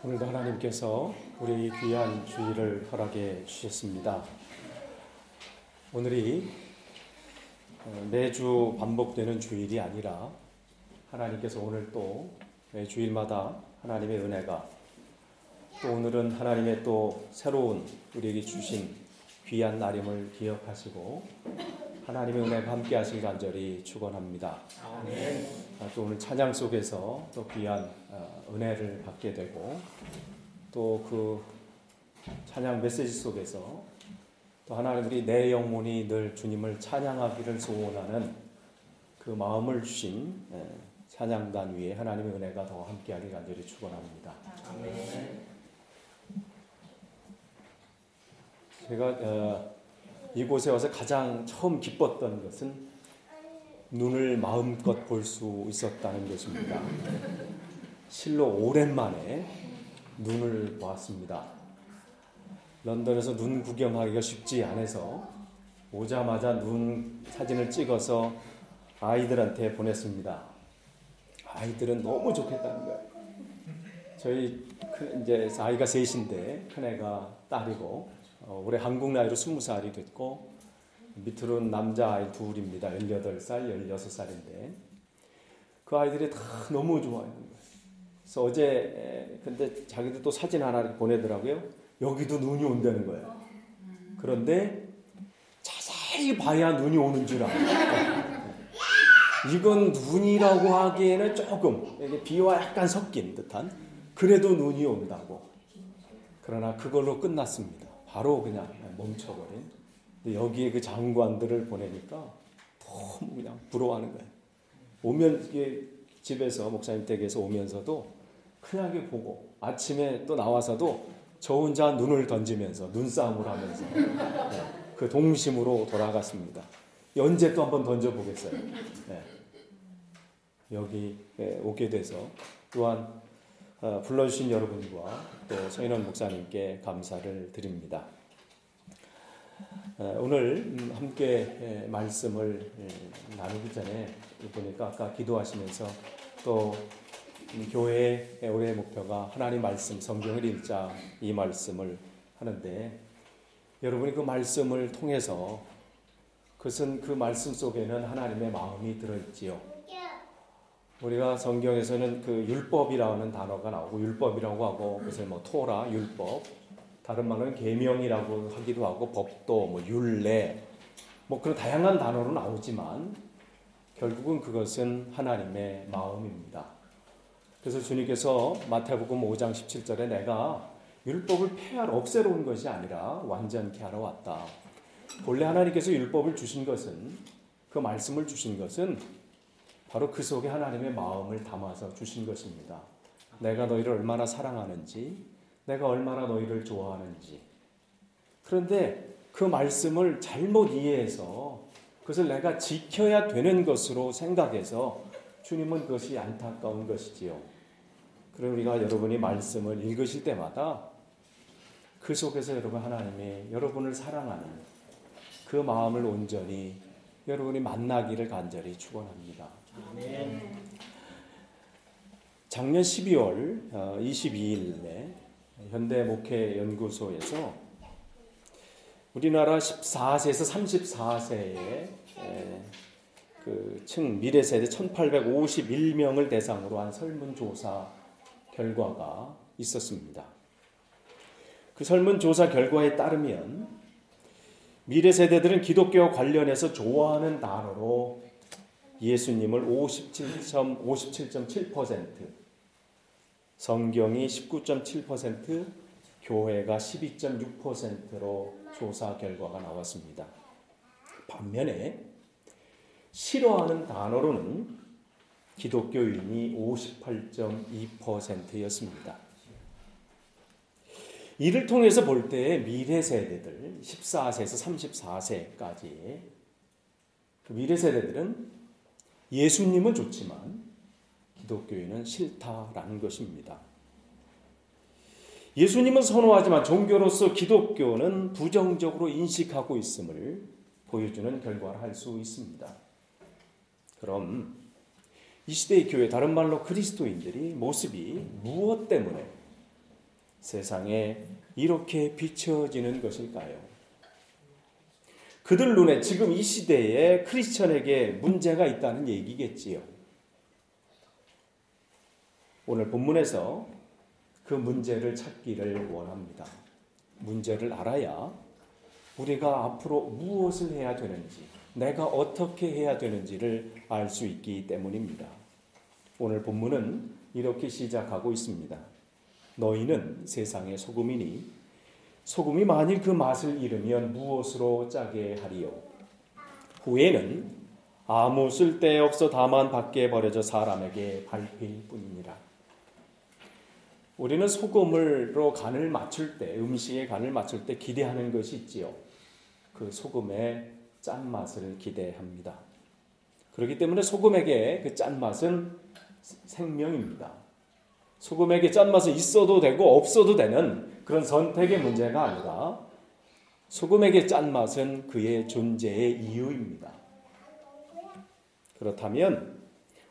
오늘도 하나님께서 우리 귀한 주일을 허락해 주셨습니다. 오늘이 어, 매주 반복되는 주일이 아니라 하나님께서 오늘 또 주일마다 하나님의 은혜가 또 오늘은 하나님의 또 새로운 우리에게 주신 귀한 날임을 기억하시고 하나님의 은혜가 함께 하시길 간절히 축원합니다. 아, 또 오늘 찬양 속에서 또 귀한 어, 은혜를 받게 되고 또 그 찬양 메시지 속에서 또 하나님들이 내 영혼이 늘 주님을 찬양하기를 소원하는 그 마음을 주신 찬양단 위에 하나님의 은혜가 더 함께하길 간절히 축원합니다. 제가 어, 이곳에 와서 가장 처음 기뻤던 것은 눈을 마음껏 볼 수 있었다는 것입니다. 실로 오랜만에 눈을 보았습니다. 런던에서 눈 구경하기가 쉽지 않아서 오자마자 눈 사진을 찍어서 아이들한테 보냈습니다. 아이들은 너무 좋겠다는 거예요. 저희 이제 아이가 셋인데 큰애가 딸이고 어, 올해 한국 나이로 20살이 됐고 밑으로는 남자아이 둘입니다. 18살, 16살인데 그 아이들이 다 너무 거예요. 그래서 어제 근데 자기들 또 사진 하나 보내더라고요. 여기도 눈이 온다는 거예요. 그런데 자세히 봐야 눈이 오는 줄 알아요. 이건 눈이라고 하기에는 조금 비와 약간 섞인 듯한 그래도 눈이 온다고. 그러나 그걸로 끝났습니다. 바로 그냥 멈춰버린. 여기에 그 장관들을 보내니까 너무 그냥 부러워하는 거예요. 오면 집에서 목사님 댁에서 오면서도 크게 보고 아침에 또 나와서도 저 혼자 눈을 던지면서 눈싸움을 하면서 네, 그 동심으로 돌아갔습니다. 언제 또 한번 던져보겠어요. 네. 여기 네, 오게 돼서 또한 어, 불러주신 여러분과 또 서인원 목사님께 감사를 드립니다. 어, 오늘 음, 함께 말씀을 나누기 전에 보니까 아까 기도하시면서 또 교회의 올해 목표가 하나님 말씀 성경을 읽자 이 말씀을 하는데 여러분이 그 말씀을 통해서 그것은 그 말씀 속에는 하나님의 마음이 들어있지요. 우리가 성경에서는 그 율법이라는 단어가 나오고 율법이라고 하고 그래서 뭐 토라 율법 다른 말은 계명이라고 하기도 하고 법도 뭐 율례 뭐 그런 다양한 단어로 나오지만 결국은 그것은 하나님의 마음입니다. 그래서 주님께서 마태복음 5장 17절에 내가 율법을 폐하러 없애러 온 것이 아니라 완전케 하러 왔다. 본래 하나님께서 율법을 주신 것은 그 말씀을 주신 것은 바로 그 속에 하나님의 마음을 담아서 주신 것입니다. 내가 너희를 얼마나 사랑하는지, 내가 얼마나 너희를 좋아하는지. 그런데 그 말씀을 잘못 이해해서 그것을 내가 지켜야 되는 것으로 생각해서 주님은 그것이 안타까운 것이지요. 그럼 우리가 여러분이 말씀을 읽으실 때마다 그 속에서 여러분 하나님이 여러분을 사랑하는 그 마음을 온전히 여러분이 만나기를 간절히 축원합니다. 작년 12월 22일에 어, 현대 목회 연구소에서 우리나라 14세에서 34세의 그 층 미래 세대 1851명을 대상으로 한 설문조사 결과가 있었습니다. 그 설문조사 결과에 따르면 미래 세대들은 기독교와 관련해서 좋아하는 단어로 예수님을 57.57.7%, 57.7%, 성경이 19.7%, 교회가 12.6%로 조사 결과가 나왔습니다. 반면에 싫어하는 단어로는 기독교인이 58.2%였습니다. 이를 통해서 볼 때 미래 세대들 14세에서 34세까지 그 미래 세대들은 예수님은 좋지만 기독교인은 싫다라는 것입니다. 예수님은 선호하지만 종교로서 기독교는 부정적으로 인식하고 있음을 보여주는 결과를 할 수 있습니다. 그럼 이 시대의 교회, 다른 말로 그리스도인들이 모습이 무엇 때문에 세상에 이렇게 비춰지는 것일까요? 그들 눈에 지금 이 시대에 크리스천에게 문제가 있다는 얘기겠지요. 오늘 본문에서 그 문제를 찾기를 원합니다. 문제를 알아야 우리가 앞으로 무엇을 해야 되는지, 내가 어떻게 해야 되는지를 알 수 있기 때문입니다. 오늘 본문은 이렇게 시작하고 있습니다. 너희는 세상의 소금이니 소금이 만일 그 맛을 잃으면 무엇으로 짜게 하리요? 후에는 아무 쓸데없어 다만 밖에 버려져 사람에게 밟힐 뿐이니라. 우리는 소금으로 간을 맞출 때, 음식에 간을 맞출 때 기대하는 것이 있지요. 그 소금의 짠맛을 기대합니다. 그렇기 때문에 소금에게 그 짠맛은 생명입니다. 소금에게 짠맛은 있어도 되고 없어도 되는 그런 선택의 문제가 아니라 소금에게 짠맛은 그의 존재의 이유입니다. 그렇다면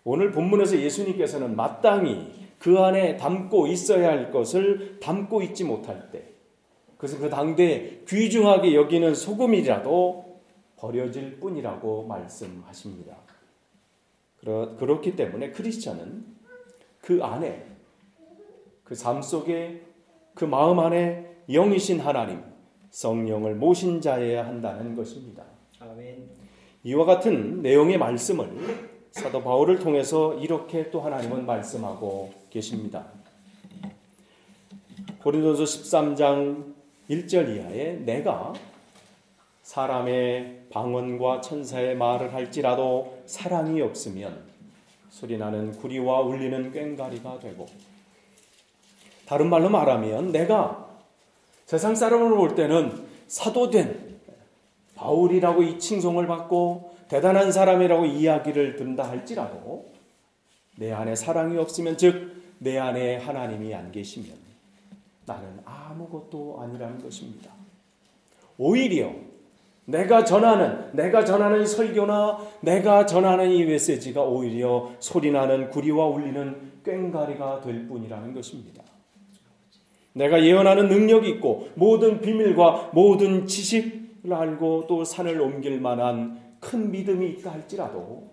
오늘 본문에서 예수님께서는 마땅히 그 안에 담고 있어야 할 것을 담고 있지 못할 때 그것은 그 당대에 귀중하게 여기는 소금이라도 버려질 뿐이라고 말씀하십니다. 그렇기 때문에 크리스천은 그 안에 그 삶 속에 그 마음 안에 영이신 하나님, 성령을 모신 자여야 한다는 것입니다. 아멘. 이와 같은 내용의 말씀을 사도 바울을 통해서 이렇게 또 하나님은 말씀하고 계십니다. 고린도서 13장 1절 이하에 내가 사람의 방언과 천사의 말을 할지라도 사랑이 없으면 소리나는 구리와 울리는 꽹가리가 되고 다른 말로 말하면 내가 세상 사람으로 볼 때는 사도된 바울이라고 이 칭송을 받고 대단한 사람이라고 이야기를 든다 할지라도 내 안에 사랑이 없으면 즉 내 안에 하나님이 안 계시면 나는 아무것도 아니라는 것입니다. 오히려 내가 전하는 내가 전하는 이 설교나 내가 전하는 이 메시지가 오히려 소리나는 구리와 울리는 꽹가리가 될 뿐이라는 것입니다. 내가 예언하는 능력이 있고 모든 비밀과 모든 지식을 알고 또 산을 옮길 만한 큰 믿음이 있다 할지라도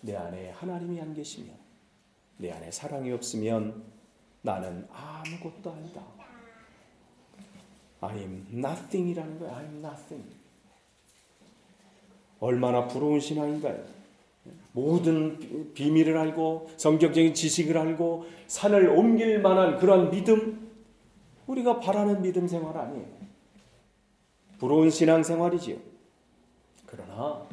내 안에 하나님이 안 계시면 내 안에 사랑이 없으면 나는 아무것도 아니다. I am nothing이라는 거예요. I am nothing. 얼마나 부러운 신앙인가요? 모든 비밀을 알고 성격적인 지식을 알고 산을 옮길 만한 그런 믿음 우리가 바라는 믿음 생활 아니에요. 부러운 신앙 생활이지요. 그러나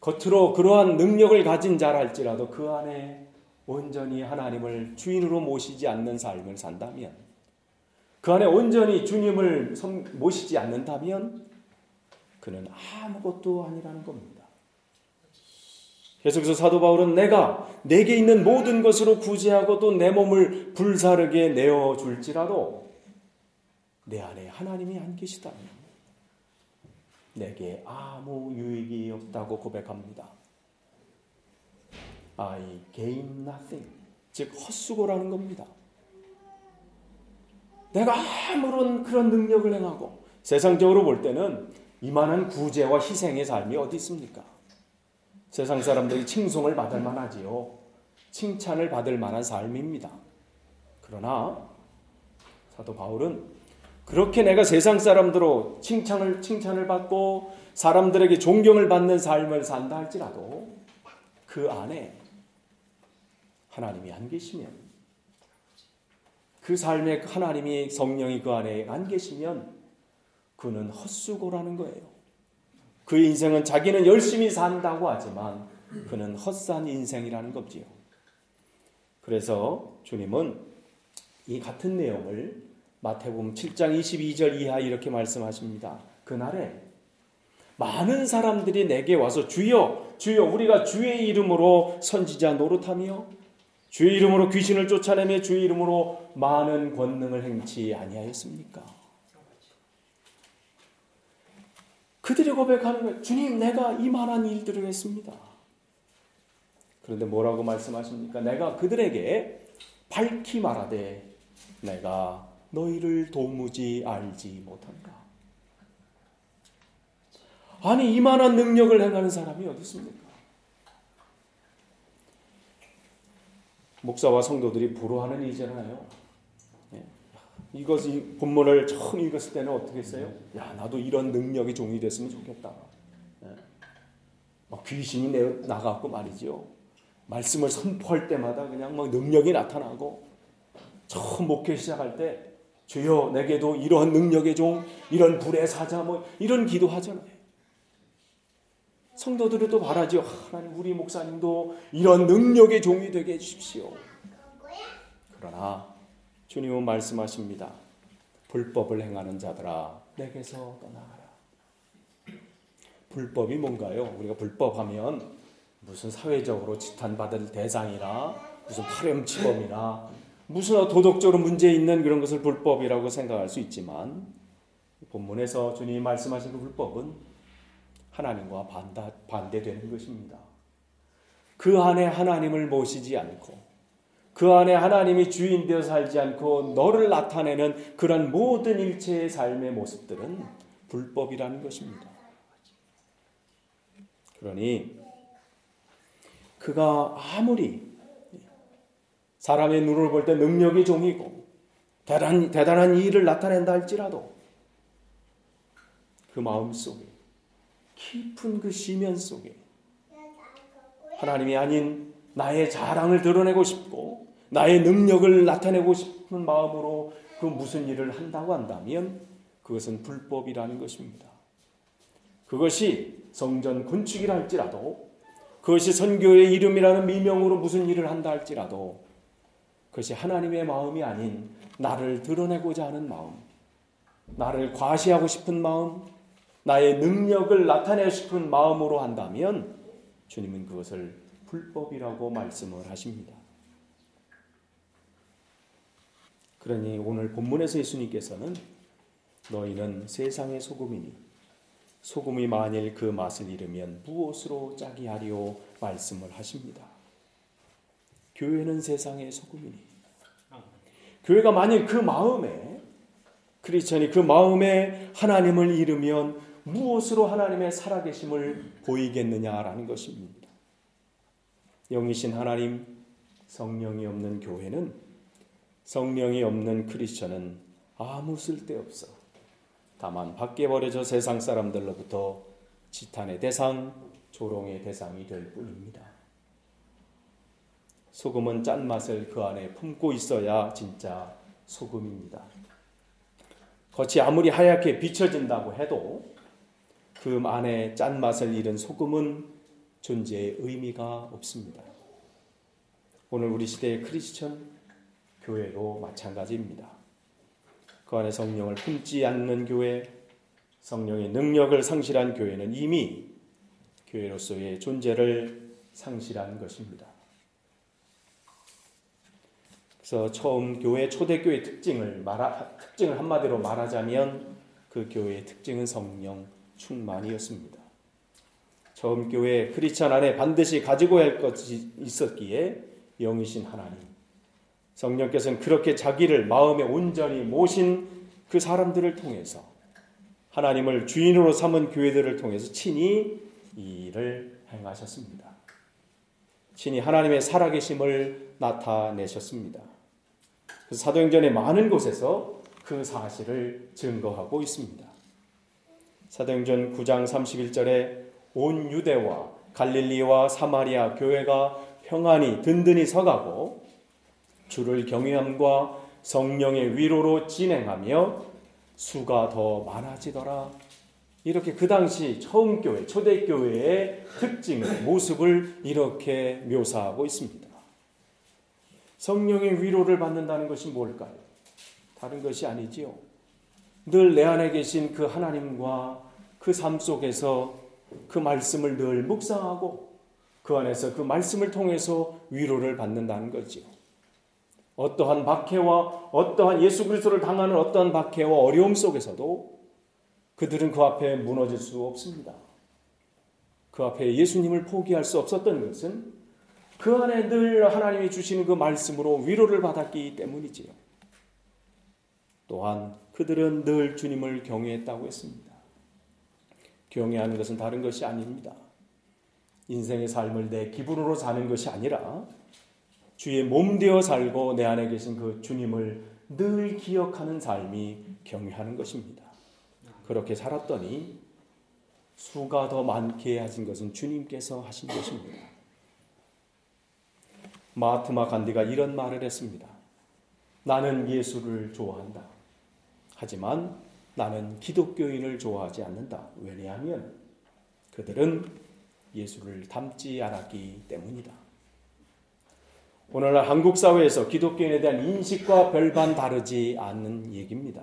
겉으로 그러한 능력을 가진 자랄지라도 그 안에 온전히 하나님을 주인으로 모시지 않는 삶을 산다면 그 안에 온전히 주님을 모시지 않는다면 그는 아무것도 아니라는 겁니다. 계속해서 사도 바울은 내가 내게 있는 모든 것으로 구제하고 또 내 몸을 불사르게 내어 줄지라도 내 안에 하나님이 안 계시다면 내게 아무 유익이 없다고 고백합니다. I gain nothing. 즉 헛수고라는 겁니다. 내가 아무런 그런 능력을 행하고 세상적으로 볼 때는 이만한 구제와 희생의 삶이 어디 있습니까? 세상 사람들이 칭송을 받을 만하지요. 칭찬을 받을 만한 삶입니다. 그러나 사도 바울은 그렇게 내가 세상 사람들로 칭찬을 칭찬을 받고 사람들에게 존경을 받는 삶을 산다 할지라도 그 안에 하나님이 안 계시면 그 삶에 하나님이 성령이 그 안에 안 계시면 그는 헛수고라는 거예요. 그 인생은 자기는 열심히 산다고 하지만 그는 헛산 인생이라는 거지요. 그래서 주님은 이 같은 내용을 마태복음 7장 22절 이하 이렇게 말씀하십니다. 그날에 많은 사람들이 내게 와서 주여 주여 우리가 주의 이름으로 선지자 노릇하며 주의 이름으로 귀신을 쫓아내며 주의 이름으로 많은 권능을 행치 아니하였습니까? 그들이 고백하는 거예요. 주님, 내가 이만한 일들을 했습니다. 그런데 뭐라고 말씀하십니까? 내가 그들에게 밝히 말하되 내가 너희를 도무지 알지 못한가? 아니 이만한 능력을 행하는 사람이 어디 있습니까? 목사와 성도들이 부러워하는 일이잖아요. 예. 이것이 본문을 처음 읽었을 때는 어떻게 했어요? 야 나도 이런 능력이 종이 됐으면 좋겠다. 예. 막 귀신이 내 나가고 말이죠. 말씀을 선포할 때마다 그냥 막 능력이 나타나고 처음 목회 시작할 때 주여 내게도 이러한 능력의 종, 이런 불의 사자 뭐 이런 기도하잖아요. 성도들이 또 바라죠. 하나님 우리 목사님도 이런 능력의 종이 되게 해주십시오. 그러나 주님은 말씀하십니다. 불법을 행하는 자들아 내게서 떠나가라. 불법이 뭔가요? 우리가 불법하면 무슨 사회적으로 지탄받을 대상이나 무슨 파렴치범이나 무슨 도덕적으로 문제 있는 그런 것을 불법이라고 생각할 수 있지만 본문에서 주님이 말씀하신 그 불법은 하나님과 반다, 반대되는 것입니다. 그 안에 하나님을 모시지 않고 그 안에 하나님이 주인 되어 살지 않고 너를 나타내는 그런 모든 일체의 삶의 모습들은 불법이라는 것입니다. 그러니 그가 아무리 사람의 눈을 볼때 능력이 종이고 대단, 대단한 일을 나타낸다 할지라도 그 마음 속에 깊은 그 시면 속에 하나님이 아닌 나의 자랑을 드러내고 싶고 나의 능력을 나타내고 싶은 마음으로 그 무슨 일을 한다고 한다면 그것은 불법이라는 것입니다. 그것이 성전 건축이라 할지라도 그것이 선교의 이름이라는 미명으로 무슨 일을 한다 할지라도 그것이 하나님의 마음이 아닌 나를 드러내고자 하는 마음, 나를 과시하고 싶은 마음, 나의 능력을 나타내고 싶은 마음으로 한다면 주님은 그것을 불법이라고 말씀을 하십니다. 그러니 오늘 본문에서 예수님께서는 너희는 세상의 소금이니 소금이 만일 그 맛을 잃으면 무엇으로 짜게 하리오 말씀을 하십니다. 교회는 세상의 소금이니 교회가 만일 그 마음에 크리스천이 그 마음에 하나님을 잃으면 무엇으로 하나님의 살아계심을 보이겠느냐라는 것입니다. 영이신 하나님, 성령이 없는 교회는 성령이 없는 크리스천은 아무 쓸데없어. 다만 밖에 버려져 세상 사람들로부터 지탄의 대상, 조롱의 대상이 될 뿐입니다. 소금은 짠맛을 그 안에 품고 있어야 진짜 소금입니다. 겉이 아무리 하얗게 비춰진다고 해도 그 안에 짠맛을 잃은 소금은 존재의 의미가 없습니다. 오늘 우리 시대의 크리스천 교회도 마찬가지입니다. 그 안에 성령을 품지 않는 교회, 성령의 능력을 상실한 교회는 이미 교회로서의 존재를 상실한 것입니다. 그래서 처음 교회 초대교회 특징을 말하, 특징을 한마디로 말하자면 그 교회의 특징은 성령 충만이었습니다. 처음 교회 크리스천 안에 반드시 가지고 할 것이 있었기에 영이신 하나님, 성령께서는 그렇게 자기를 마음에 온전히 모신 그 사람들을 통해서 하나님을 주인으로 삼은 교회들을 통해서 친히 이 일을 행하셨습니다. 친히 하나님의 살아계심을 나타내셨습니다. 사도행전의 많은 곳에서 그 사실을 증거하고 있습니다. 사도행전 9장 31절에 온 유대와 갈릴리와 사마리아 교회가 평안히 든든히 서가고 주를 경외함과 성령의 위로로 진행하며 수가 더 많아지더라. 이렇게 그 당시 처음 교회, 초대 교회의 특징을 모습을 이렇게 묘사하고 있습니다. 성령의 위로를 받는다는 것이 뭘까요? 다른 것이 아니지요. 늘 내 안에 계신 그 하나님과 그 삶 속에서 그 말씀을 늘 묵상하고 그 안에서 그 말씀을 통해서 위로를 받는다는 거지요. 어떠한 박해와 어떠한 예수 그리스도를 당하는 어떠한 박해와 어려움 속에서도 그들은 그 앞에 무너질 수 없습니다. 그 앞에 예수님을 포기할 수 없었던 것은 그 안에 늘 하나님이 주시는 그 말씀으로 위로를 받았기 때문이지요. 또한 그들은 늘 주님을 경외했다고 했습니다. 경외하는 것은 다른 것이 아닙니다. 인생의 삶을 내 기분으로 사는 것이 아니라 주의 몸 되어 살고 내 안에 계신 그 주님을 늘 기억하는 삶이 경외하는 것입니다. 그렇게 살았더니 수가 더 많게 하신 것은 주님께서 하신 것입니다. 마트마 간디가 이런 말을 했습니다. 나는 예수를 좋아한다. 하지만 나는 기독교인을 좋아하지 않는다. 왜냐하면 그들은 예수를 닮지 않았기 때문이다. 오늘날 한국 사회에서 기독교인에 대한 인식과 별반 다르지 않는 얘기입니다.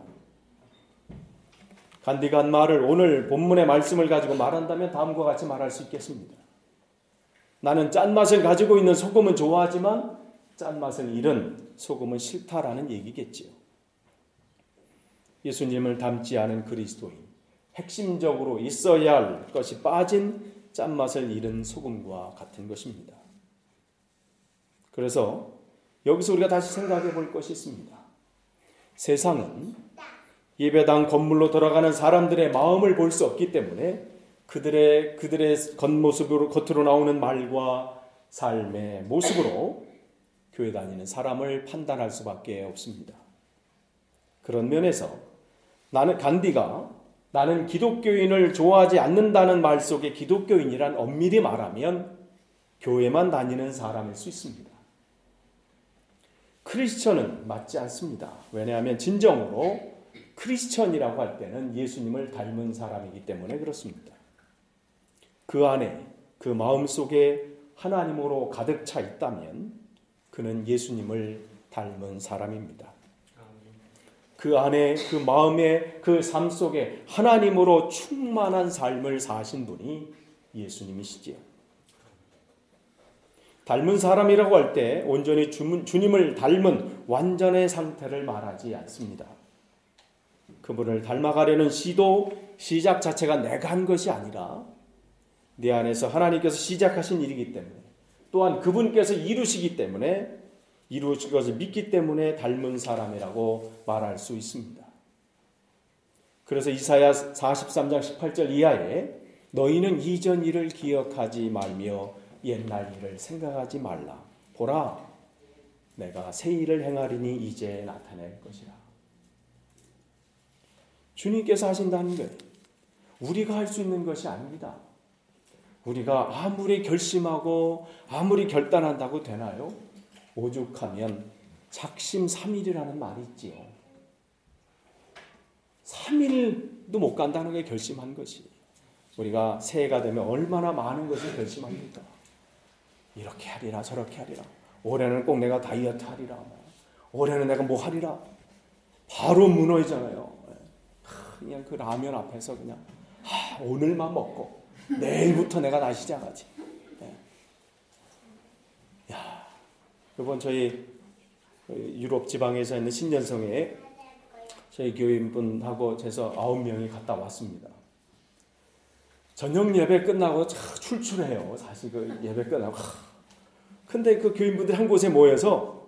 간디가 한 말을 오늘 본문의 말씀을 가지고 말한다면 다음과 같이 말할 수 있겠습니다. 나는 짠맛을 가지고 있는 소금은 좋아하지만 짠맛을 잃은 소금은 싫다라는 얘기겠지요. 예수님을 닮지 않은 그리스도인, 핵심적으로 있어야 할 것이 빠진 짠맛을 잃은 소금과 같은 것입니다. 그래서 여기서 우리가 다시 생각해 볼 것이 있습니다. 세상은 예배당 건물로 돌아가는 사람들의 마음을 볼 수 없기 때문에 그들의 그들의 겉모습으로 겉으로 나오는 말과 삶의 모습으로 교회 다니는 사람을 판단할 수밖에 없습니다. 그런 면에서 나는 간디가 나는 기독교인을 좋아하지 않는다는 말 속에 기독교인이란 엄밀히 말하면 교회만 다니는 사람일 수 있습니다. 크리스천은 맞지 않습니다. 왜냐하면 진정으로 크리스천이라고 할 때는 예수님을 닮은 사람이기 때문에 그렇습니다. 그 안에 그 마음 속에 하나님으로 가득 차 있다면 그는 예수님을 닮은 사람입니다. 그 안에 그 마음에 그 삶 속에 하나님으로 충만한 삶을 사신 분이 예수님이시지요. 닮은 사람이라고 할 때 온전히 주님을 닮은 완전의 상태를 말하지 않습니다. 그분을 닮아가려는 시도, 시작 자체가 내가 한 것이 아니라 내 안에서 하나님께서 시작하신 일이기 때문에 또한 그분께서 이루시기 때문에 이루어질 것을 믿기 때문에 닮은 사람이라고 말할 수 있습니다. 그래서 이사야 43장 18절 이하에 너희는 이전 일을 기억하지 말며 옛날 일을 생각하지 말라. 보라, 내가 새 일을 행하리니 이제 나타낼 것이라. 주님께서 하신다는 거예요. 우리가 할 수 있는 것이 아닙니다. 우리가 아무리 결심하고 아무리 결단한다고 되나요? 오죽하면 작심 3일이라는 말이 있지요. 3일도 못 간다는 게 결심한 것이. 우리가 새해가 되면 얼마나 많은 것을 결심합니까? 이렇게 하리라 저렇게 하리라. 올해는 꼭 내가 다이어트 하리라. 올해는 내가 뭐 하리라. 바로 무너지잖아요. 그냥 그 라면 앞에서 그냥 하, 오늘만 먹고 내일부터 내가 다시 시작하지. 야, 이번 저희 유럽 지방에서 있는 신년성에 저희 교인분하고 제서 아홉 명이 갔다 왔습니다. 저녁 예배 끝나고 출출해요. 사실 그 예배 끝나고. 근데 그 교인분들 한 곳에 모여서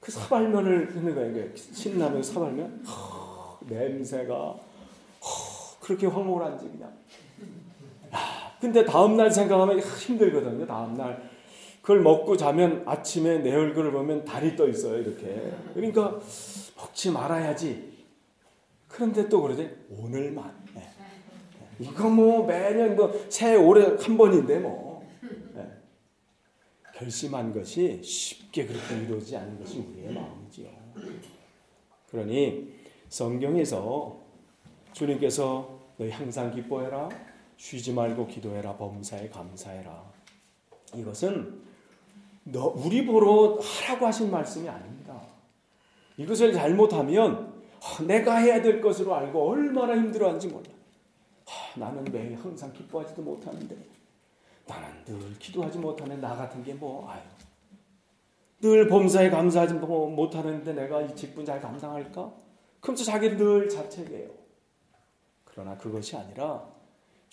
그 사발면을 하는 거예요. 신라면 사발면. 허, 냄새가 허, 그렇게 황홀한지 그냥. 야, 근데 다음날 생각하면 힘들거든요. 다음날. 그걸 먹고 자면 아침에 내 얼굴을 보면 달이 떠 있어요. 이렇게. 그러니까 먹지 말아야지. 그런데 또 그러지. 오늘만. 이거 뭐 매년 뭐 새해 올해 한 번인데 뭐 네. 결심한 것이 쉽게 그렇게 이루어지지 않는 것이 우리의 마음이지요. 그러니 성경에서 주님께서 너희 항상 기뻐해라, 쉬지 말고 기도해라, 범사에 감사해라. 이것은 너 우리 보러 하라고 하신 말씀이 아닙니다. 이것을 잘못하면 내가 해야 될 것으로 알고 얼마나 힘들어하는지 몰라. 나는 왜 항상 기뻐하지도 못하는데 나는 늘 기도하지 못하는 나 같은 게 뭐 아유 늘 범사에 감사하지 뭐 못하는데 내가 이 직분 잘 감당할까? 그럼 자기를 늘 자책해요. 그러나 그것이 아니라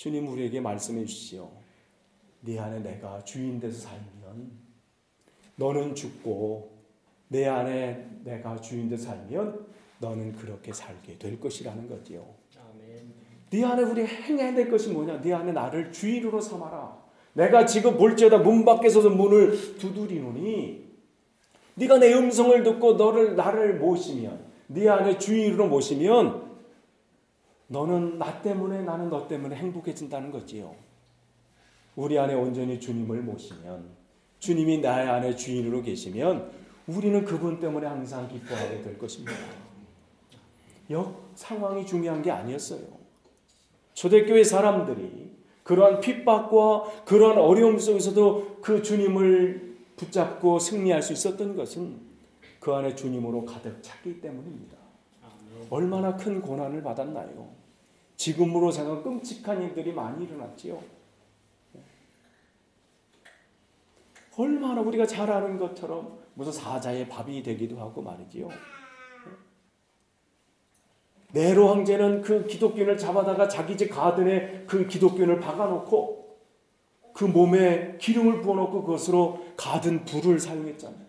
주님 우리에게 말씀해 주시오. 네 안에 내가 주인 돼서 살면 너는 죽고 내 안에 내가 주인 돼서 살면 너는 그렇게 살게 될 것이라는 거지요. 아멘. 네 안에 우리 행해야 될 것이 뭐냐? 네 안에 나를 주인으로 삼아라. 내가 지금 볼지어다 문 밖에 서서 문을 두드리노니 네가 내 음성을 듣고 너를 나를 모시면 네 안에 주인으로 모시면 너는 나 때문에 나는 너 때문에 행복해진다는 거지요. 우리 안에 온전히 주님을 모시면 주님이 나의 안에 주인으로 계시면 우리는 그분 때문에 항상 기뻐하게 될 것입니다. 역 상황이 중요한 게 아니었어요. 초대교회 사람들이 그러한 핍박과 그러한 어려움 속에서도 그 주님을 붙잡고 승리할 수 있었던 것은 그 안에 주님으로 가득 찼기 때문입니다. 얼마나 큰 고난을 받았나요? 지금으로 생각 끔찍한 일들이 많이 일어났지요. 얼마나 우리가 잘 아는 것처럼 무슨 사자의 밥이 되기도 하고 말이지요. 네로 황제는 그 기독균을 잡아다가 자기 집 가든에 그 기독균을 박아놓고 그 몸에 기름을 부어놓고 그것으로 가든 불을 사용했잖아요.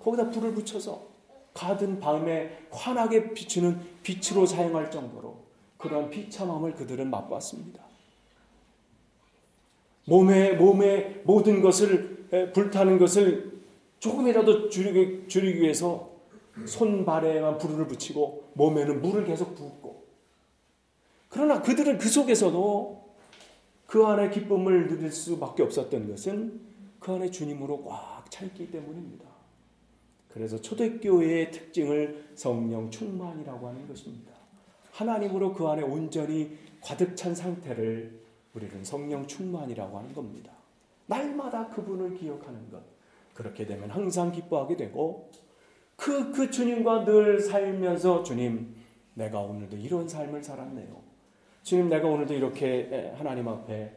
거기다 불을 붙여서 가든 밤에 환하게 비추는 빛으로 사용할 정도로 그러한 비참함을 그들은 맛봤습니다. 몸에 몸에 모든 것을 불타는 것을 조금이라도 줄이기, 줄이기 위해서 손발에만 불을 붙이고 몸에는 물을 계속 붓고 그러나 그들은 그 속에서도 그 안에 기쁨을 누릴 수밖에 없었던 것은 그 안에 주님으로 꽉 찼기 때문입니다. 그래서 초대교회의 특징을 성령 충만이라고 하는 것입니다. 하나님으로 그 안에 온전히 가득 찬 상태를 우리는 성령 충만이라고 하는 겁니다. 날마다 그분을 기억하는 것. 그렇게 되면 항상 기뻐하게 되고 그, 그 주님과 늘 살면서 주님, 내가 오늘도 이런 삶을 살았네요. 주님, 내가 오늘도 이렇게 하나님 앞에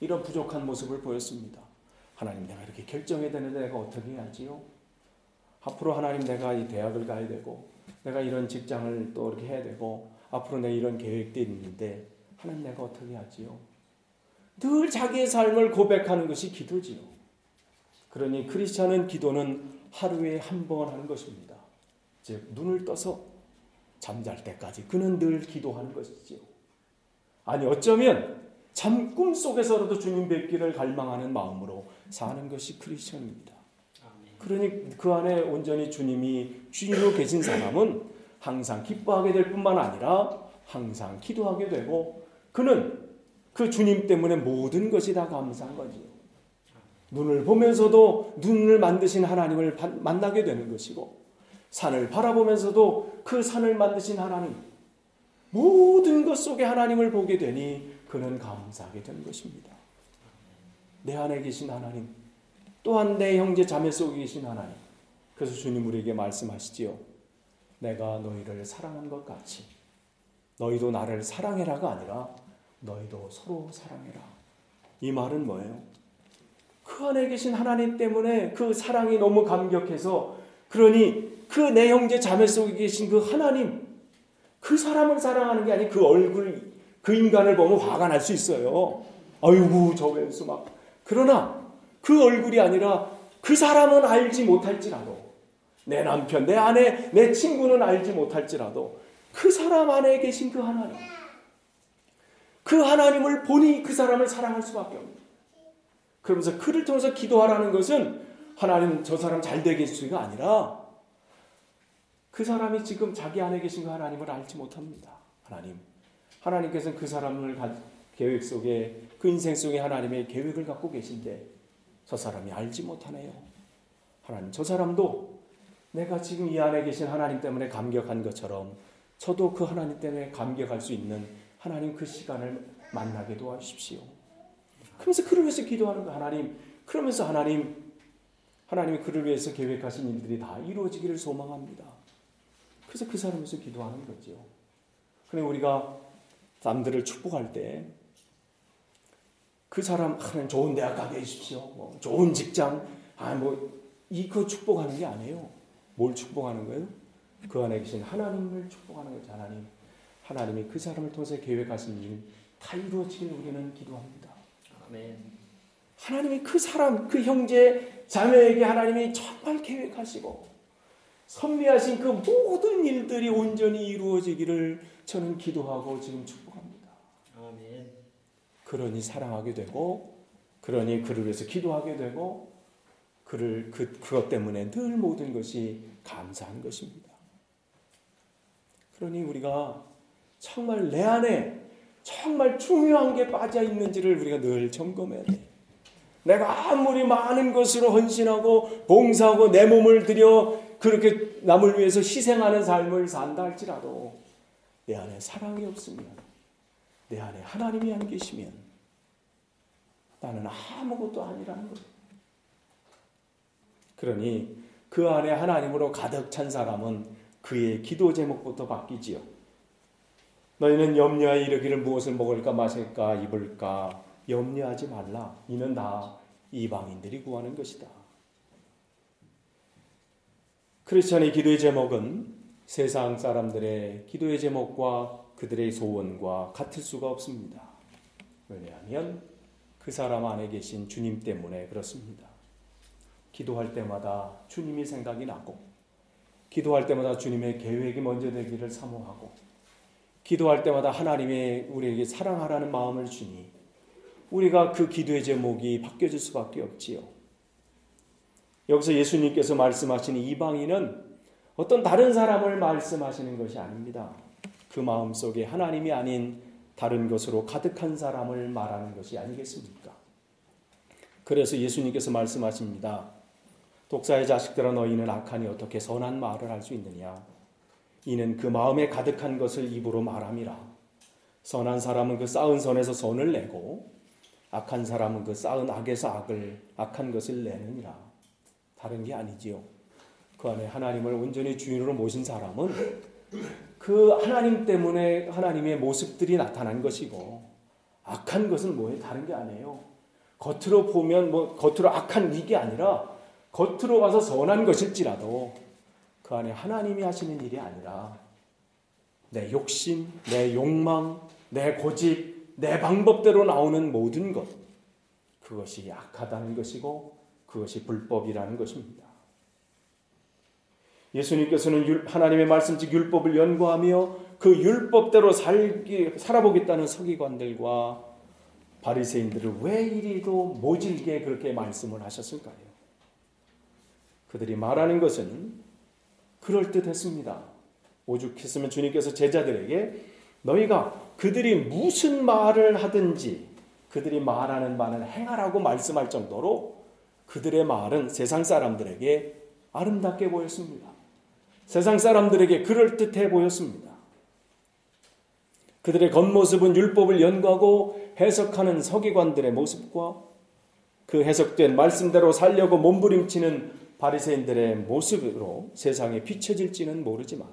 이런 부족한 모습을 보였습니다. 하나님, 내가 이렇게 결정해야 되는데 내가 어떻게 해야지요? 앞으로 하나님, 내가 이 대학을 가야 되고, 내가 이런 직장을 또 이렇게 해야 되고, 앞으로 내 이런 계획들이 있는데, 하나님, 내가 어떻게 하지요? 늘 자기의 삶을 고백하는 것이 기도지요. 그러니 크리스찬은 기도는 하루에 한 번 하는 것입니다. 즉 눈을 떠서 잠잘 때까지 그는 늘 기도하는 것이지요. 아니 어쩌면 잠 꿈 속에서라도 주님 뵙기를 갈망하는 마음으로 사는 것이 크리스천입니다. 그러니 그 안에 온전히 주님이 주인으로 계신 사람은 항상 기뻐하게 될 뿐만 아니라 항상 기도하게 되고 그는 그 주님 때문에 모든 것이 다 감사한 거지요. 눈을 보면서도 눈을 만드신 하나님을 만나게 되는 것이고 산을 바라보면서도 그 산을 만드신 하나님 모든 것 속에 하나님을 보게 되니 그는 감사하게 되는 것입니다. 내 안에 계신 하나님 또한 내 형제 자매 속에 계신 하나님 그래서 주님 우리에게 말씀하시지요. 내가 너희를 사랑한 것 같이 너희도 나를 사랑해라가 아니라 너희도 서로 사랑해라. 이 말은 뭐예요? 그 안에 계신 하나님 때문에 그 사랑이 너무 감격해서 그러니 그 내 형제 자매 속에 계신 그 하나님 그 사람을 사랑하는 게 아니 그 얼굴 그 인간을 보면 화가 날 수 있어요. 아이고 저 왼수 막 그러나 그 얼굴이 아니라 그 사람은 알지 못할지라도 내 남편 내 아내 내 친구는 알지 못할지라도 그 사람 안에 계신 그 하나님 그 하나님을 보니 그 사람을 사랑할 수밖에 없는 그러면서 그를 통해서 기도하라는 것은 하나님 저 사람 잘 되게 해주기가 아니라 그 사람이 지금 자기 안에 계신 그 하나님을 알지 못합니다. 하나님. 하나님께서는 그 사람을 계획 속에 그 인생 속에 하나님의 계획을 갖고 계신데 저 사람이 알지 못하네요. 하나님 저 사람도 내가 지금 이 안에 계신 하나님 때문에 감격한 것처럼 저도 그 하나님 때문에 감격할 수 있는 하나님 그 시간을 만나게 도와주십시오. 그러면서 그를 위해서 기도하는 거 하나님. 그러면서 하나님 하나님이 그를 위해서 계획하신 일들이 다 이루어지기를 소망합니다. 그래서 그 사람에서 기도하는 거죠. 그래 우리가 남들을 축복할 때 그 사람 하나님 좋은 대학 가게 해주십시오. 뭐 좋은 직장 아 뭐 이거 축복하는 게 아니에요. 뭘 축복하는 거예요? 그 안에 계신 하나님을 축복하는 거죠. 하나님 하나님이 그 사람을 통해서 계획하신 일 다 이루어지길 우리는 기도합니다. 아멘. 하나님이 그 사람, 그 형제, 자매에게 하나님이 정말 계획하시고 선미하신 그 모든 일들이 온전히 이루어지기를 저는 기도하고 지금. 아멘. 그러니 사랑하게 되고 그러니 그를 위해서 기도하게 되고 그를 그 그것 때문에 늘 모든 것이 감사한 것입니다. 그러니 우리가 정말 내 안에 정말 중요한 게 빠져 있는지를 우리가 늘 점검해야 돼. 내가 아무리 많은 것으로 헌신하고 봉사하고 내 몸을 들여 그렇게 남을 위해서 희생하는 삶을 산다 할지라도 내 안에 사랑이 없으면 내 안에 하나님이 안 계시면 나는 아무것도 아니라는 거예요. 그러니 그 안에 하나님으로 가득 찬 사람은 그의 기도 제목부터 바뀌지요. 너희는 염려하여 이르기를 무엇을 먹을까 마실까 입을까 염려하지 말라. 이는 다 이방인들이 구하는 것이다. 크리스천의 기도의 제목은 세상 사람들의 기도의 제목과 그들의 소원과 같을 수가 없습니다. 왜냐하면 그 사람 안에 계신 주님 때문에 그렇습니다. 기도할 때마다 주님이 생각이 나고, 기도할 때마다 주님의 계획이 먼저 되기를 사모하고, 기도할 때마다 하나님의 우리에게 사랑하라는 마음을 주니, 우리가 그 기도의 제목이 바뀌어질 수밖에 없지요. 여기서 예수님께서 말씀하시는 이방인은 어떤 다른 사람을 말씀하시는 것이 아닙니다. 그 마음 속에 하나님이 아닌 다른 것으로 가득한 사람을 말하는 것이 아니겠습니까? 그래서 예수님께서 말씀하십니다. 독사의 자식들아 너희는 악하니 어떻게 선한 말을 할 수 있느냐? 이는 그 마음에 가득한 것을 입으로 말함이라. 선한 사람은 그 쌓은 선에서 선을 내고 악한 사람은 그 쌓은 악에서 악을 악한 것을 내느니라. 다른 게 아니지요. 그 안에 하나님을 온전히 주인으로 모신 사람은 그 하나님 때문에 하나님의 모습들이 나타난 것이고 악한 것은 뭐예요? 다른 게 아니에요. 겉으로 보면 뭐 겉으로 악한 이게 아니라 겉으로 봐서 선한 것일지라도 그 안에 하나님이 하시는 일이 아니라 내 욕심, 내 욕망, 내 고집, 내 방법대로 나오는 모든 것 그것이 악하다는 것이고 그것이 불법이라는 것입니다. 예수님께서는 하나님의 말씀 즉 율법을 연구하며 그 율법대로 살기 살아보겠다는 서기관들과 바리새인들을 왜 이리도 모질게 그렇게 말씀을 하셨을까요? 그들이 말하는 것은 그럴 듯했습니다. 오죽했으면 주님께서 제자들에게 너희가 그들이 무슨 말을 하든지 그들이 말하는 말은 행하라고 말씀할 정도로 그들의 말은 세상 사람들에게 아름답게 보였습니다. 세상 사람들에게 그럴듯해 보였습니다. 그들의 겉모습은 율법을 연구하고 해석하는 서기관들의 모습과 그 해석된 말씀대로 살려고 몸부림치는 바리새인들의 모습으로 세상에 비춰질지는 모르지만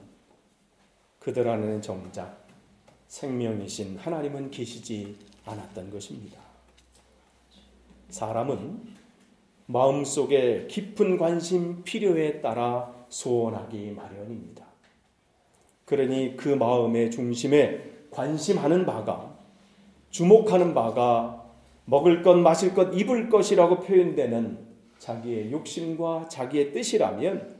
그들 안에는 정작 생명이신 하나님은 계시지 않았던 것입니다. 사람은 마음속에 깊은 관심 필요에 따라 소원하기 마련입니다. 그러니 그 마음의 중심에 관심하는 바가 주목하는 바가 먹을 것, 마실 것, 입을 것이라고 표현되는 자기의 욕심과 자기의 뜻이라면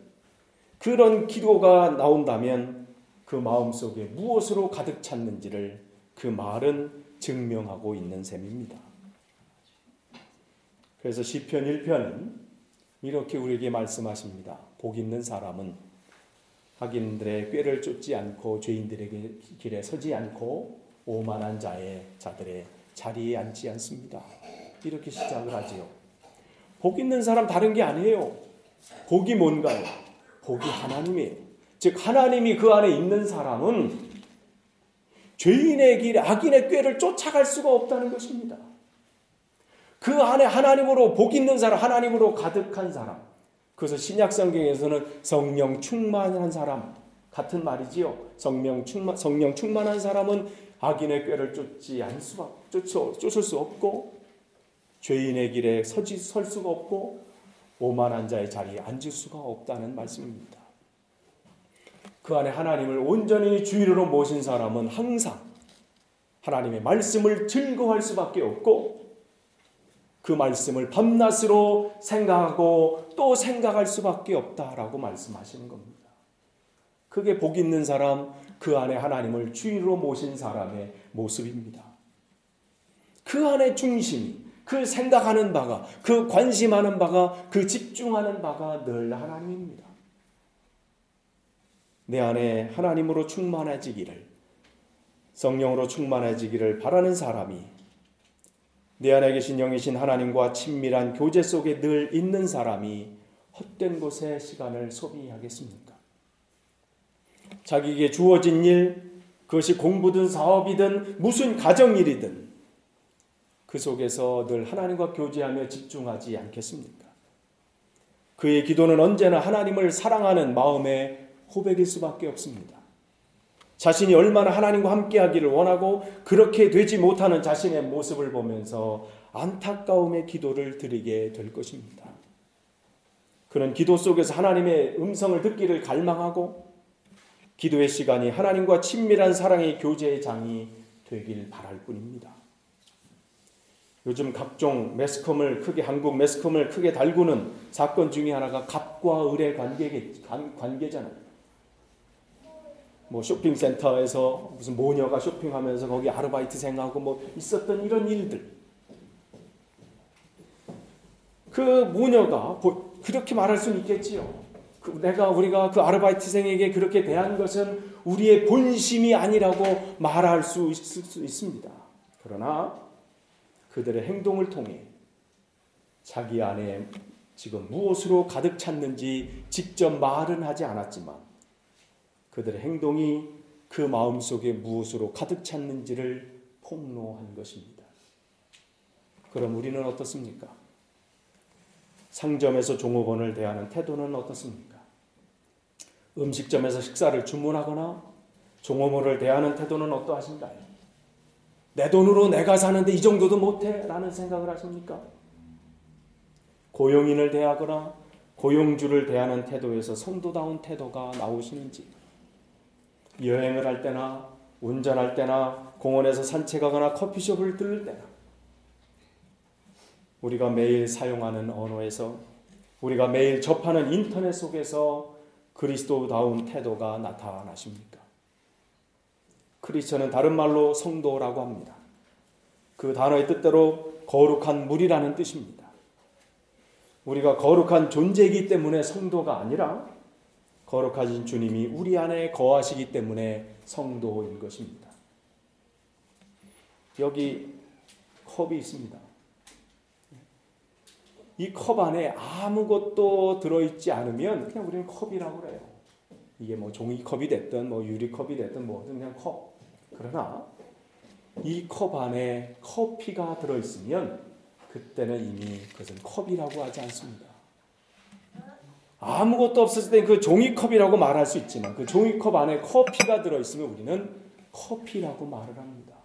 그런 기도가 나온다면 그 마음 속에 무엇으로 가득 찼는지를 그 말은 증명하고 있는 셈입니다. 그래서 시편 1편은 이렇게 우리에게 말씀하십니다. 복 있는 사람은 악인들의 꾀를 쫓지 않고 죄인들에게 길에 서지 않고 오만한 자의 자들의 자리에 앉지 않습니다. 이렇게 시작을 하지요. 복 있는 사람 다른 게 아니에요. 복이 뭔가요? 복이 하나님이에요. 즉 하나님이 그 안에 있는 사람은 죄인의 길, 악인의 꾀를 쫓아갈 수가 없다는 것입니다. 그 안에 하나님으로 복 있는 사람, 하나님으로 가득한 사람. 그래서 신약 성경에서는 성령 충만한 사람 같은 말이지요. 성령 충만 성령 충만한 사람은 악인의 꾀를 쫓지 않을 수가 쫓어, 쫓을 수 없고 죄인의 길에 서지 설 수가 없고 오만한 자의 자리에 앉을 수가 없다는 말씀입니다. 그 안에 하나님을 온전히 주인으로 모신 사람은 항상 하나님의 말씀을 즐거워할 수밖에 없고 그 말씀을 밤낮으로 생각하고 또 생각할 수밖에 없다라고 말씀하시는 겁니다. 그게 복 있는 사람, 그 안에 하나님을 주인으로 모신 사람의 모습입니다. 그 안에 중심이, 그 생각하는 바가, 그 관심하는 바가, 그 집중하는 바가 늘 하나님입니다. 내 안에 하나님으로 충만해지기를, 성령으로 충만해지기를 바라는 사람이 내 안에 계신 영이신 하나님과 친밀한 교제 속에 늘 있는 사람이 헛된 곳에 시간을 소비하겠습니까? 자기에게 주어진 일, 그것이 공부든 사업이든 무슨 가정일이든 그 속에서 늘 하나님과 교제하며 집중하지 않겠습니까? 그의 기도는 언제나 하나님을 사랑하는 마음의 호백일 수밖에 없습니다. 자신이 얼마나 하나님과 함께 하기를 원하고 그렇게 되지 못하는 자신의 모습을 보면서 안타까움의 기도를 드리게 될 것입니다. 그는 기도 속에서 하나님의 음성을 듣기를 갈망하고 기도의 시간이 하나님과 친밀한 사랑의 교제의 장이 되길 바랄 뿐입니다. 요즘 각종 매스컴을 크게 한국 매스컴을 크게 달구는 사건 중에 하나가 갑과 을의 관계 관계잖아요. 뭐 쇼핑센터에서 무슨 모녀가 쇼핑하면서 거기 아르바이트생하고 뭐 있었던 이런 일들. 그 모녀가 그렇게 말할 수는 있겠지요. 그 내가 우리가 그 아르바이트생에게 그렇게 대한 것은 우리의 본심이 아니라고 말할 수 있을 수 있습니다. 그러나 그들의 행동을 통해 자기 안에 지금 무엇으로 가득 찼는지 직접 말은 하지 않았지만 그들의 행동이 그 마음 속에 무엇으로 가득 찼는지를 폭로한 것입니다. 그럼 우리는 어떻습니까? 상점에서 종업원을 대하는 태도는 어떻습니까? 음식점에서 식사를 주문하거나 종업원을 대하는 태도는 어떠하신가요? 내 돈으로 내가 사는데 이 정도도 못해? 라는 생각을 하십니까? 고용인을 대하거나 고용주를 대하는 태도에서 성도다운 태도가 나오시는지 여행을 할 때나 운전할 때나 공원에서 산책하거나 커피숍을 들를 때나 우리가 매일 사용하는 언어에서 우리가 매일 접하는 인터넷 속에서 그리스도다운 태도가 나타나십니까? 크리스천은 다른 말로 성도라고 합니다. 그 단어의 뜻대로 거룩한 물이라는 뜻입니다. 우리가 거룩한 존재이기 때문에 성도가 아니라 거룩하신 주님이 우리 안에 거하시기 때문에 성도인 것입니다. 여기 컵이 있습니다. 이 컵 안에 아무것도 들어있지 않으면 그냥 우리는 컵이라고 그래요. 이게 뭐 종이컵이 됐든 뭐 유리컵이 됐든 뭐든 그냥 컵. 그러나 이 컵 안에 커피가 들어있으면 그때는 이미 그것은 컵이라고 하지 않습니다. 아무것도 없었을 때 그 종이컵이라고 말할 수 있지만 그 종이컵 안에 커피가 들어있으면 우리는 커피라고 말을 합니다.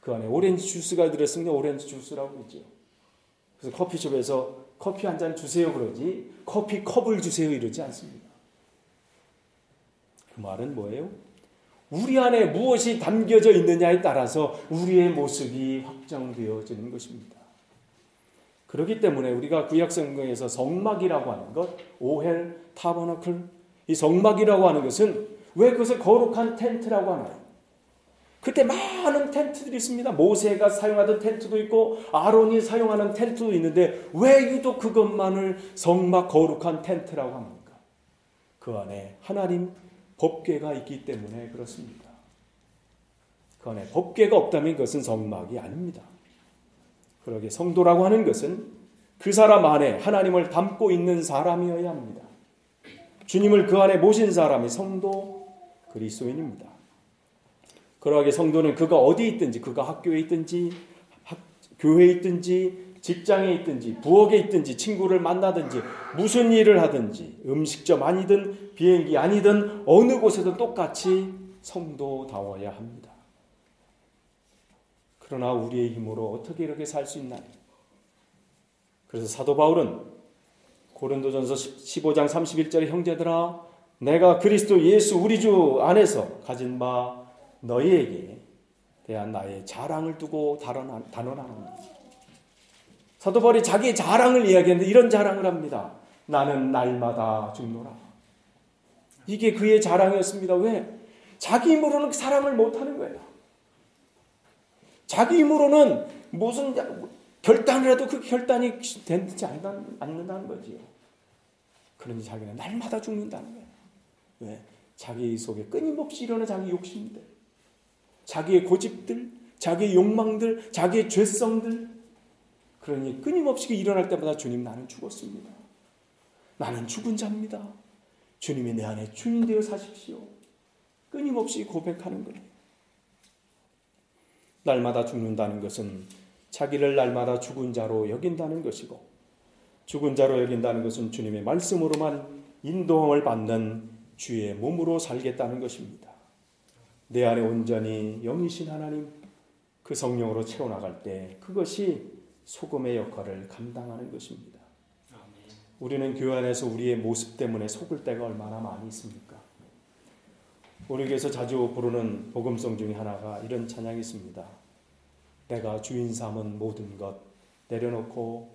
그 안에 오렌지 주스가 들어있으면 오렌지 주스라고 그러죠. 그래서 커피숍에서 커피 한 잔 주세요 그러지 커피 컵을 주세요 이러지 않습니다. 그 말은 뭐예요? 우리 안에 무엇이 담겨져 있느냐에 따라서 우리의 모습이 확정되어지는 것입니다. 그렇기 때문에 우리가 구약성경에서 성막이라고 하는 것, 오헬, 타버너클, 이 성막이라고 하는 것은 왜 그것을 거룩한 텐트라고 하나요? 그때 많은 텐트들이 있습니다. 모세가 사용하던 텐트도 있고 아론이 사용하는 텐트도 있는데 왜 유독 그것만을 성막 거룩한 텐트라고 합니까? 그 안에 하나님 법궤가 있기 때문에 그렇습니다. 그 안에 법궤가 없다면 그것은 성막이 아닙니다. 그러게 성도라고 하는 것은 그 사람 안에 하나님을 담고 있는 사람이어야 합니다. 주님을 그 안에 모신 사람이 성도 그리스도인입니다. 그러하게 성도는 그가 어디 있든지 그가 학교에 있든지 학, 교회에 있든지 직장에 있든지 부엌에 있든지 친구를 만나든지 무슨 일을 하든지 음식점 아니든 비행기 아니든 어느 곳에도 똑같이 성도다워야 합니다. 그러나 우리의 힘으로 어떻게 이렇게 살 수 있나요? 그래서 사도 바울은 고린도전서 15장 31절에 형제들아 내가 그리스도 예수 우리 주 안에서 가진 바 너희에게 대한 나의 자랑을 두고 단언합니다. 사도 바울이 자기의 자랑을 이야기했는데 이런 자랑을 합니다. 나는 날마다 죽노라. 이게 그의 자랑이었습니다. 왜? 자기 힘으로는 사랑을 못하는 거예요. 자기 힘으로는 무슨 결단을 해도 그 결단이 되지 않는다는 거지요. 그러니 자기는 날마다 죽는다는 거예요. 왜? 자기 속에 끊임없이 일어나 자기 욕심들, 자기의 고집들, 자기의 욕망들, 자기의 죄성들. 그러니 끊임없이 일어날 때마다 주님 나는 죽었습니다. 나는 죽은 자입니다. 주님이 내 안에 주인 되어 사십시오. 끊임없이 고백하는 거예요. 날마다 죽는다는 것은 자기를 날마다 죽은 자로 여긴다는 것이고 죽은 자로 여긴다는 것은 주님의 말씀으로만 인도함을 받는 주의 몸으로 살겠다는 것입니다. 내 안에 온전히 영이신 하나님 그 성령으로 채워나갈 때 그것이 소금의 역할을 감당하는 것입니다. 우리는 교회 안에서 우리의 모습 때문에 속을 때가 얼마나 많이 있습니까? 우리 교회에서 자주 부르는 복음성 중에 하나가 이런 찬양이 있습니다. 내가 주인 삼은 모든 것 내려놓고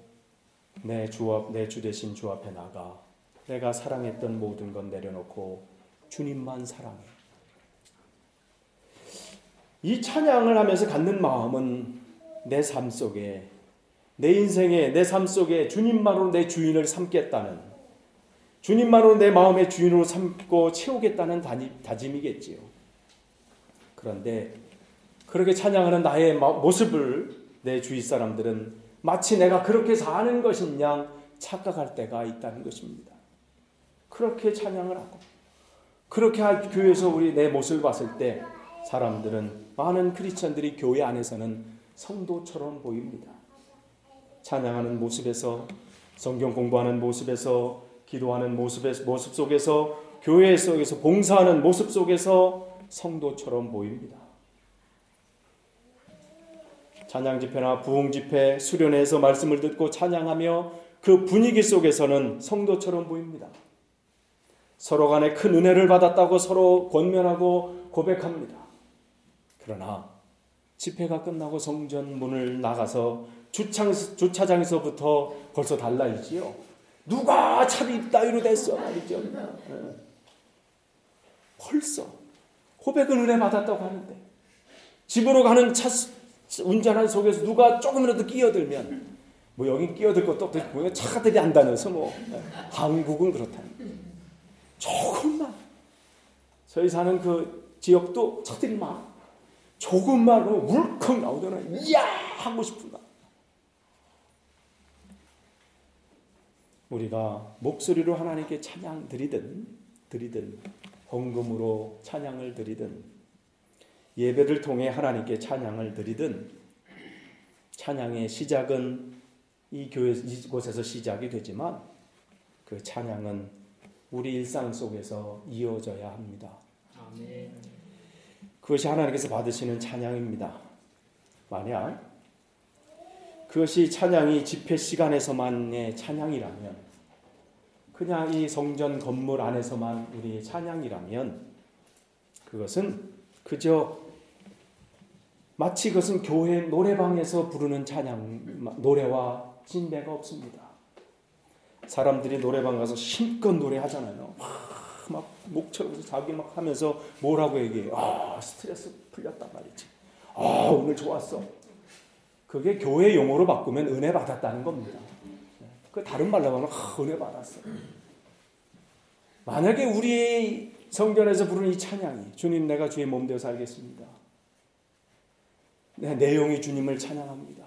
내 주 앞, 내 주 대신 주 앞에 나가 내가 사랑했던 모든 것 내려놓고 주님만 사랑해. 이 찬양을 하면서 갖는 마음은 내 삶 속에 내 인생에 내 삶 속에 주님만으로 내 주인을 삼겠다는 주님만으로 내 마음의 주인으로 삼고 채우겠다는 다짐이겠지요. 그런데 그렇게 찬양하는 나의 모습을 내 주위 사람들은 마치 내가 그렇게 사는 것인 양 착각할 때가 있다는 것입니다. 그렇게 찬양을 하고 그렇게 교회에서 우리 내 모습을 봤을 때 사람들은 많은 크리스천들이 교회 안에서는 성도처럼 보입니다. 찬양하는 모습에서 성경 공부하는 모습에서 기도하는 모습의 모습 속에서 교회 속에서 봉사하는 모습 속에서 성도처럼 보입니다. 찬양 집회나 부흥 집회, 수련회에서 말씀을 듣고 찬양하며 그 분위기 속에서는 성도처럼 보입니다. 서로 간에 큰 은혜를 받았다고 서로 권면하고 고백합니다. 그러나 집회가 끝나고 성전 문을 나가서 주차장에서부터 벌써 달라지지요. 누가 차비 따위로 됐어 말이죠. 네. 벌써 고백을 은혜 받았다고 하는데 집으로 가는 차 운전하는 속에서 누가 조금이라도 끼어들면 뭐 여긴 끼어들 것도 없고 차들이 안 다녀서 뭐 네. 한국은 그렇다. 조금만 저희 사는 그 지역도 차들이 많아. 조금만 울컥 나오잖아. 이야 하고 싶은 거. 우리가 목소리로 하나님께 찬양 드리든 드리든 헌금으로 찬양을 드리든 예배를 통해 하나님께 찬양을 드리든 찬양의 시작은 이 교회 이곳에서 시작이 되지만 그 찬양은 우리 일상 속에서 이어져야 합니다. 아멘. 그것이 하나님께서 받으시는 찬양입니다. 만약 그것이 찬양이 집회 시간에서만의 찬양이라면, 그냥 이 성전 건물 안에서만 우리의 찬양이라면, 그것은 그저 마치 그것은 교회 노래방에서 부르는 찬양, 노래와 진배가 없습니다. 사람들이 노래방 가서 힘껏 노래하잖아요. 막 목처럼 자기 막 하면서 뭐라고 얘기해요. 아, 스트레스 풀렸단 말이지. 아, 오늘 좋았어. 그게 교회 용어로 바꾸면 은혜 받았다는 겁니다. 그 다른 말로 하면 아, 은혜 받았어. 만약에 우리 성전에서 부르는 이 찬양이 주님 내가 주의 몸 되어 살겠습니다. 내 내용이 주님을 찬양합니다.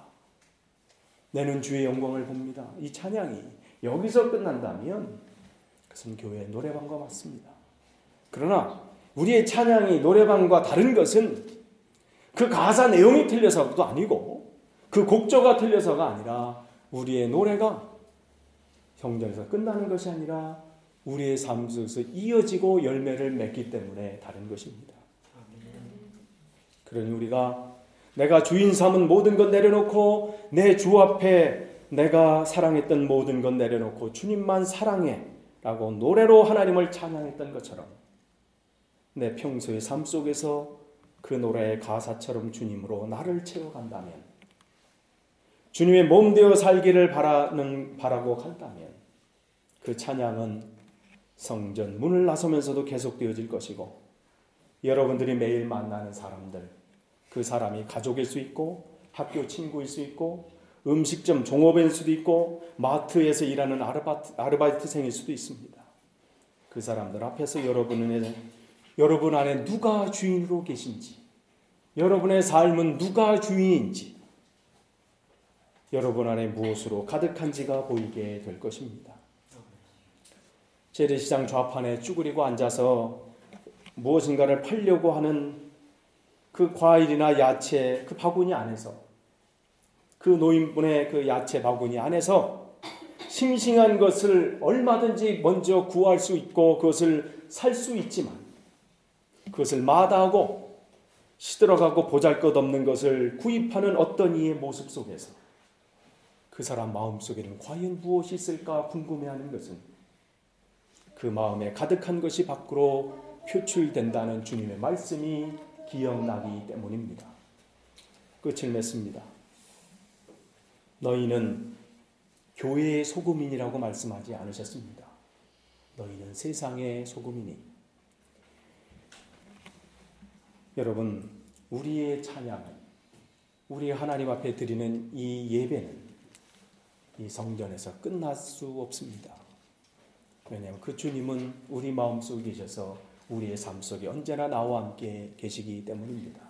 내는 주의 영광을 봅니다. 이 찬양이 여기서 끝난다면 그것은 교회 노래방과 맞습니다. 그러나 우리의 찬양이 노래방과 다른 것은 그 가사 내용이 틀려서도 아니고 그 곡조가 틀려서가 아니라 우리의 노래가 성전에서 끝나는 것이 아니라 우리의 삶 속에서 이어지고 열매를 맺기 때문에 다른 것입니다. 그러니 우리가 내가 주인 삼은 모든 것 내려놓고 내 주 앞에 내가 사랑했던 모든 것 내려놓고 주님만 사랑해 라고 노래로 하나님을 찬양했던 것처럼 내 평소의 삶 속에서 그 노래의 가사처럼 주님으로 나를 채워간다면 주님의 몸 되어 살기를 바라는 바라고 한다면 그 찬양은 성전 문을 나서면서도 계속되어질 것이고 여러분들이 매일 만나는 사람들 그 사람이 가족일 수 있고 학교 친구일 수 있고 음식점 종업일 수도 있고 마트에서 일하는 아르바이트, 아르바이트생일 수도 있습니다. 그 사람들 앞에서 여러분의 여러분 안에 누가 주인으로 계신지 여러분의 삶은 누가 주인인지 여러분 안에 무엇으로 가득한지가 보이게 될 것입니다. 재래시장 좌판에 쭈그리고 앉아서 무엇인가를 팔려고 하는 그 과일이나 야채 그 바구니 안에서 그 노인분의 그 야채 바구니 안에서 싱싱한 것을 얼마든지 먼저 구할 수 있고 그것을 살 수 있지만 그것을 마다하고 시들어가고 보잘것없는 것을 구입하는 어떤 이의 모습 속에서 그 사람 마음 속에는 과연 무엇이 있을까 궁금해하는 것은 그 마음에 가득한 것이 밖으로 표출된다는 주님의 말씀이 기억나기 때문입니다. 끝을 맺습니다. 너희는 교회의 소금이라고 말씀하지 않으셨습니다. 너희는 세상의 소금이니. 여러분, 우리의 찬양은, 우리 하나님 앞에 드리는 이 예배는 이 성전에서 끝날 수 없습니다. 왜냐하면 그 주님은 우리 마음 속에 계셔서 우리의 삶 속에 언제나 나와 함께 계시기 때문입니다.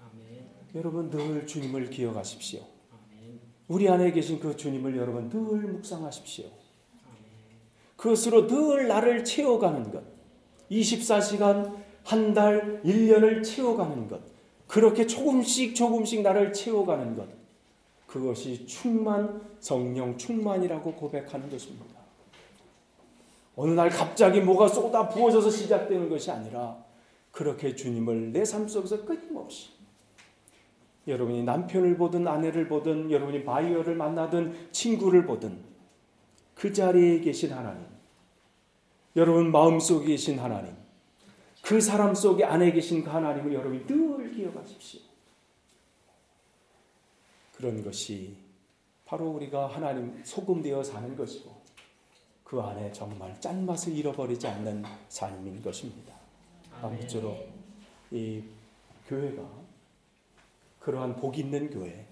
아멘. 여러분 늘 주님을 기억하십시오. 아멘. 우리 안에 계신 그 주님을 여러분 늘 묵상하십시오. 아멘. 그것으로 늘 나를 채워가는 것. 24시간, 한 달, 1년을 채워가는 것. 그렇게 조금씩 조금씩 나를 채워가는 것. 그것이 충만, 성령 충만이라고 고백하는 것입니다. 어느 날 갑자기 뭐가 쏟아 부어져서 시작되는 것이 아니라 그렇게 주님을 내 삶 속에서 끊임없이 여러분이 남편을 보든 아내를 보든 여러분이 바이어를 만나든 친구를 보든 그 자리에 계신 하나님 여러분 마음속에 계신 하나님 그 사람 속에 안에 계신 그 하나님을 여러분이 늘 기억하십시오. 그런 것이 바로 우리가 하나님 소금 되어 사는 것이고 그 안에 정말 짠맛을 잃어버리지 않는 삶인 것입니다. 아무쪼록 이 교회가 그러한 복 있는 교회,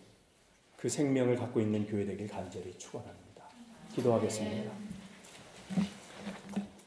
그 생명을 갖고 있는 교회 되길 간절히 축원합니다. 기도하겠습니다.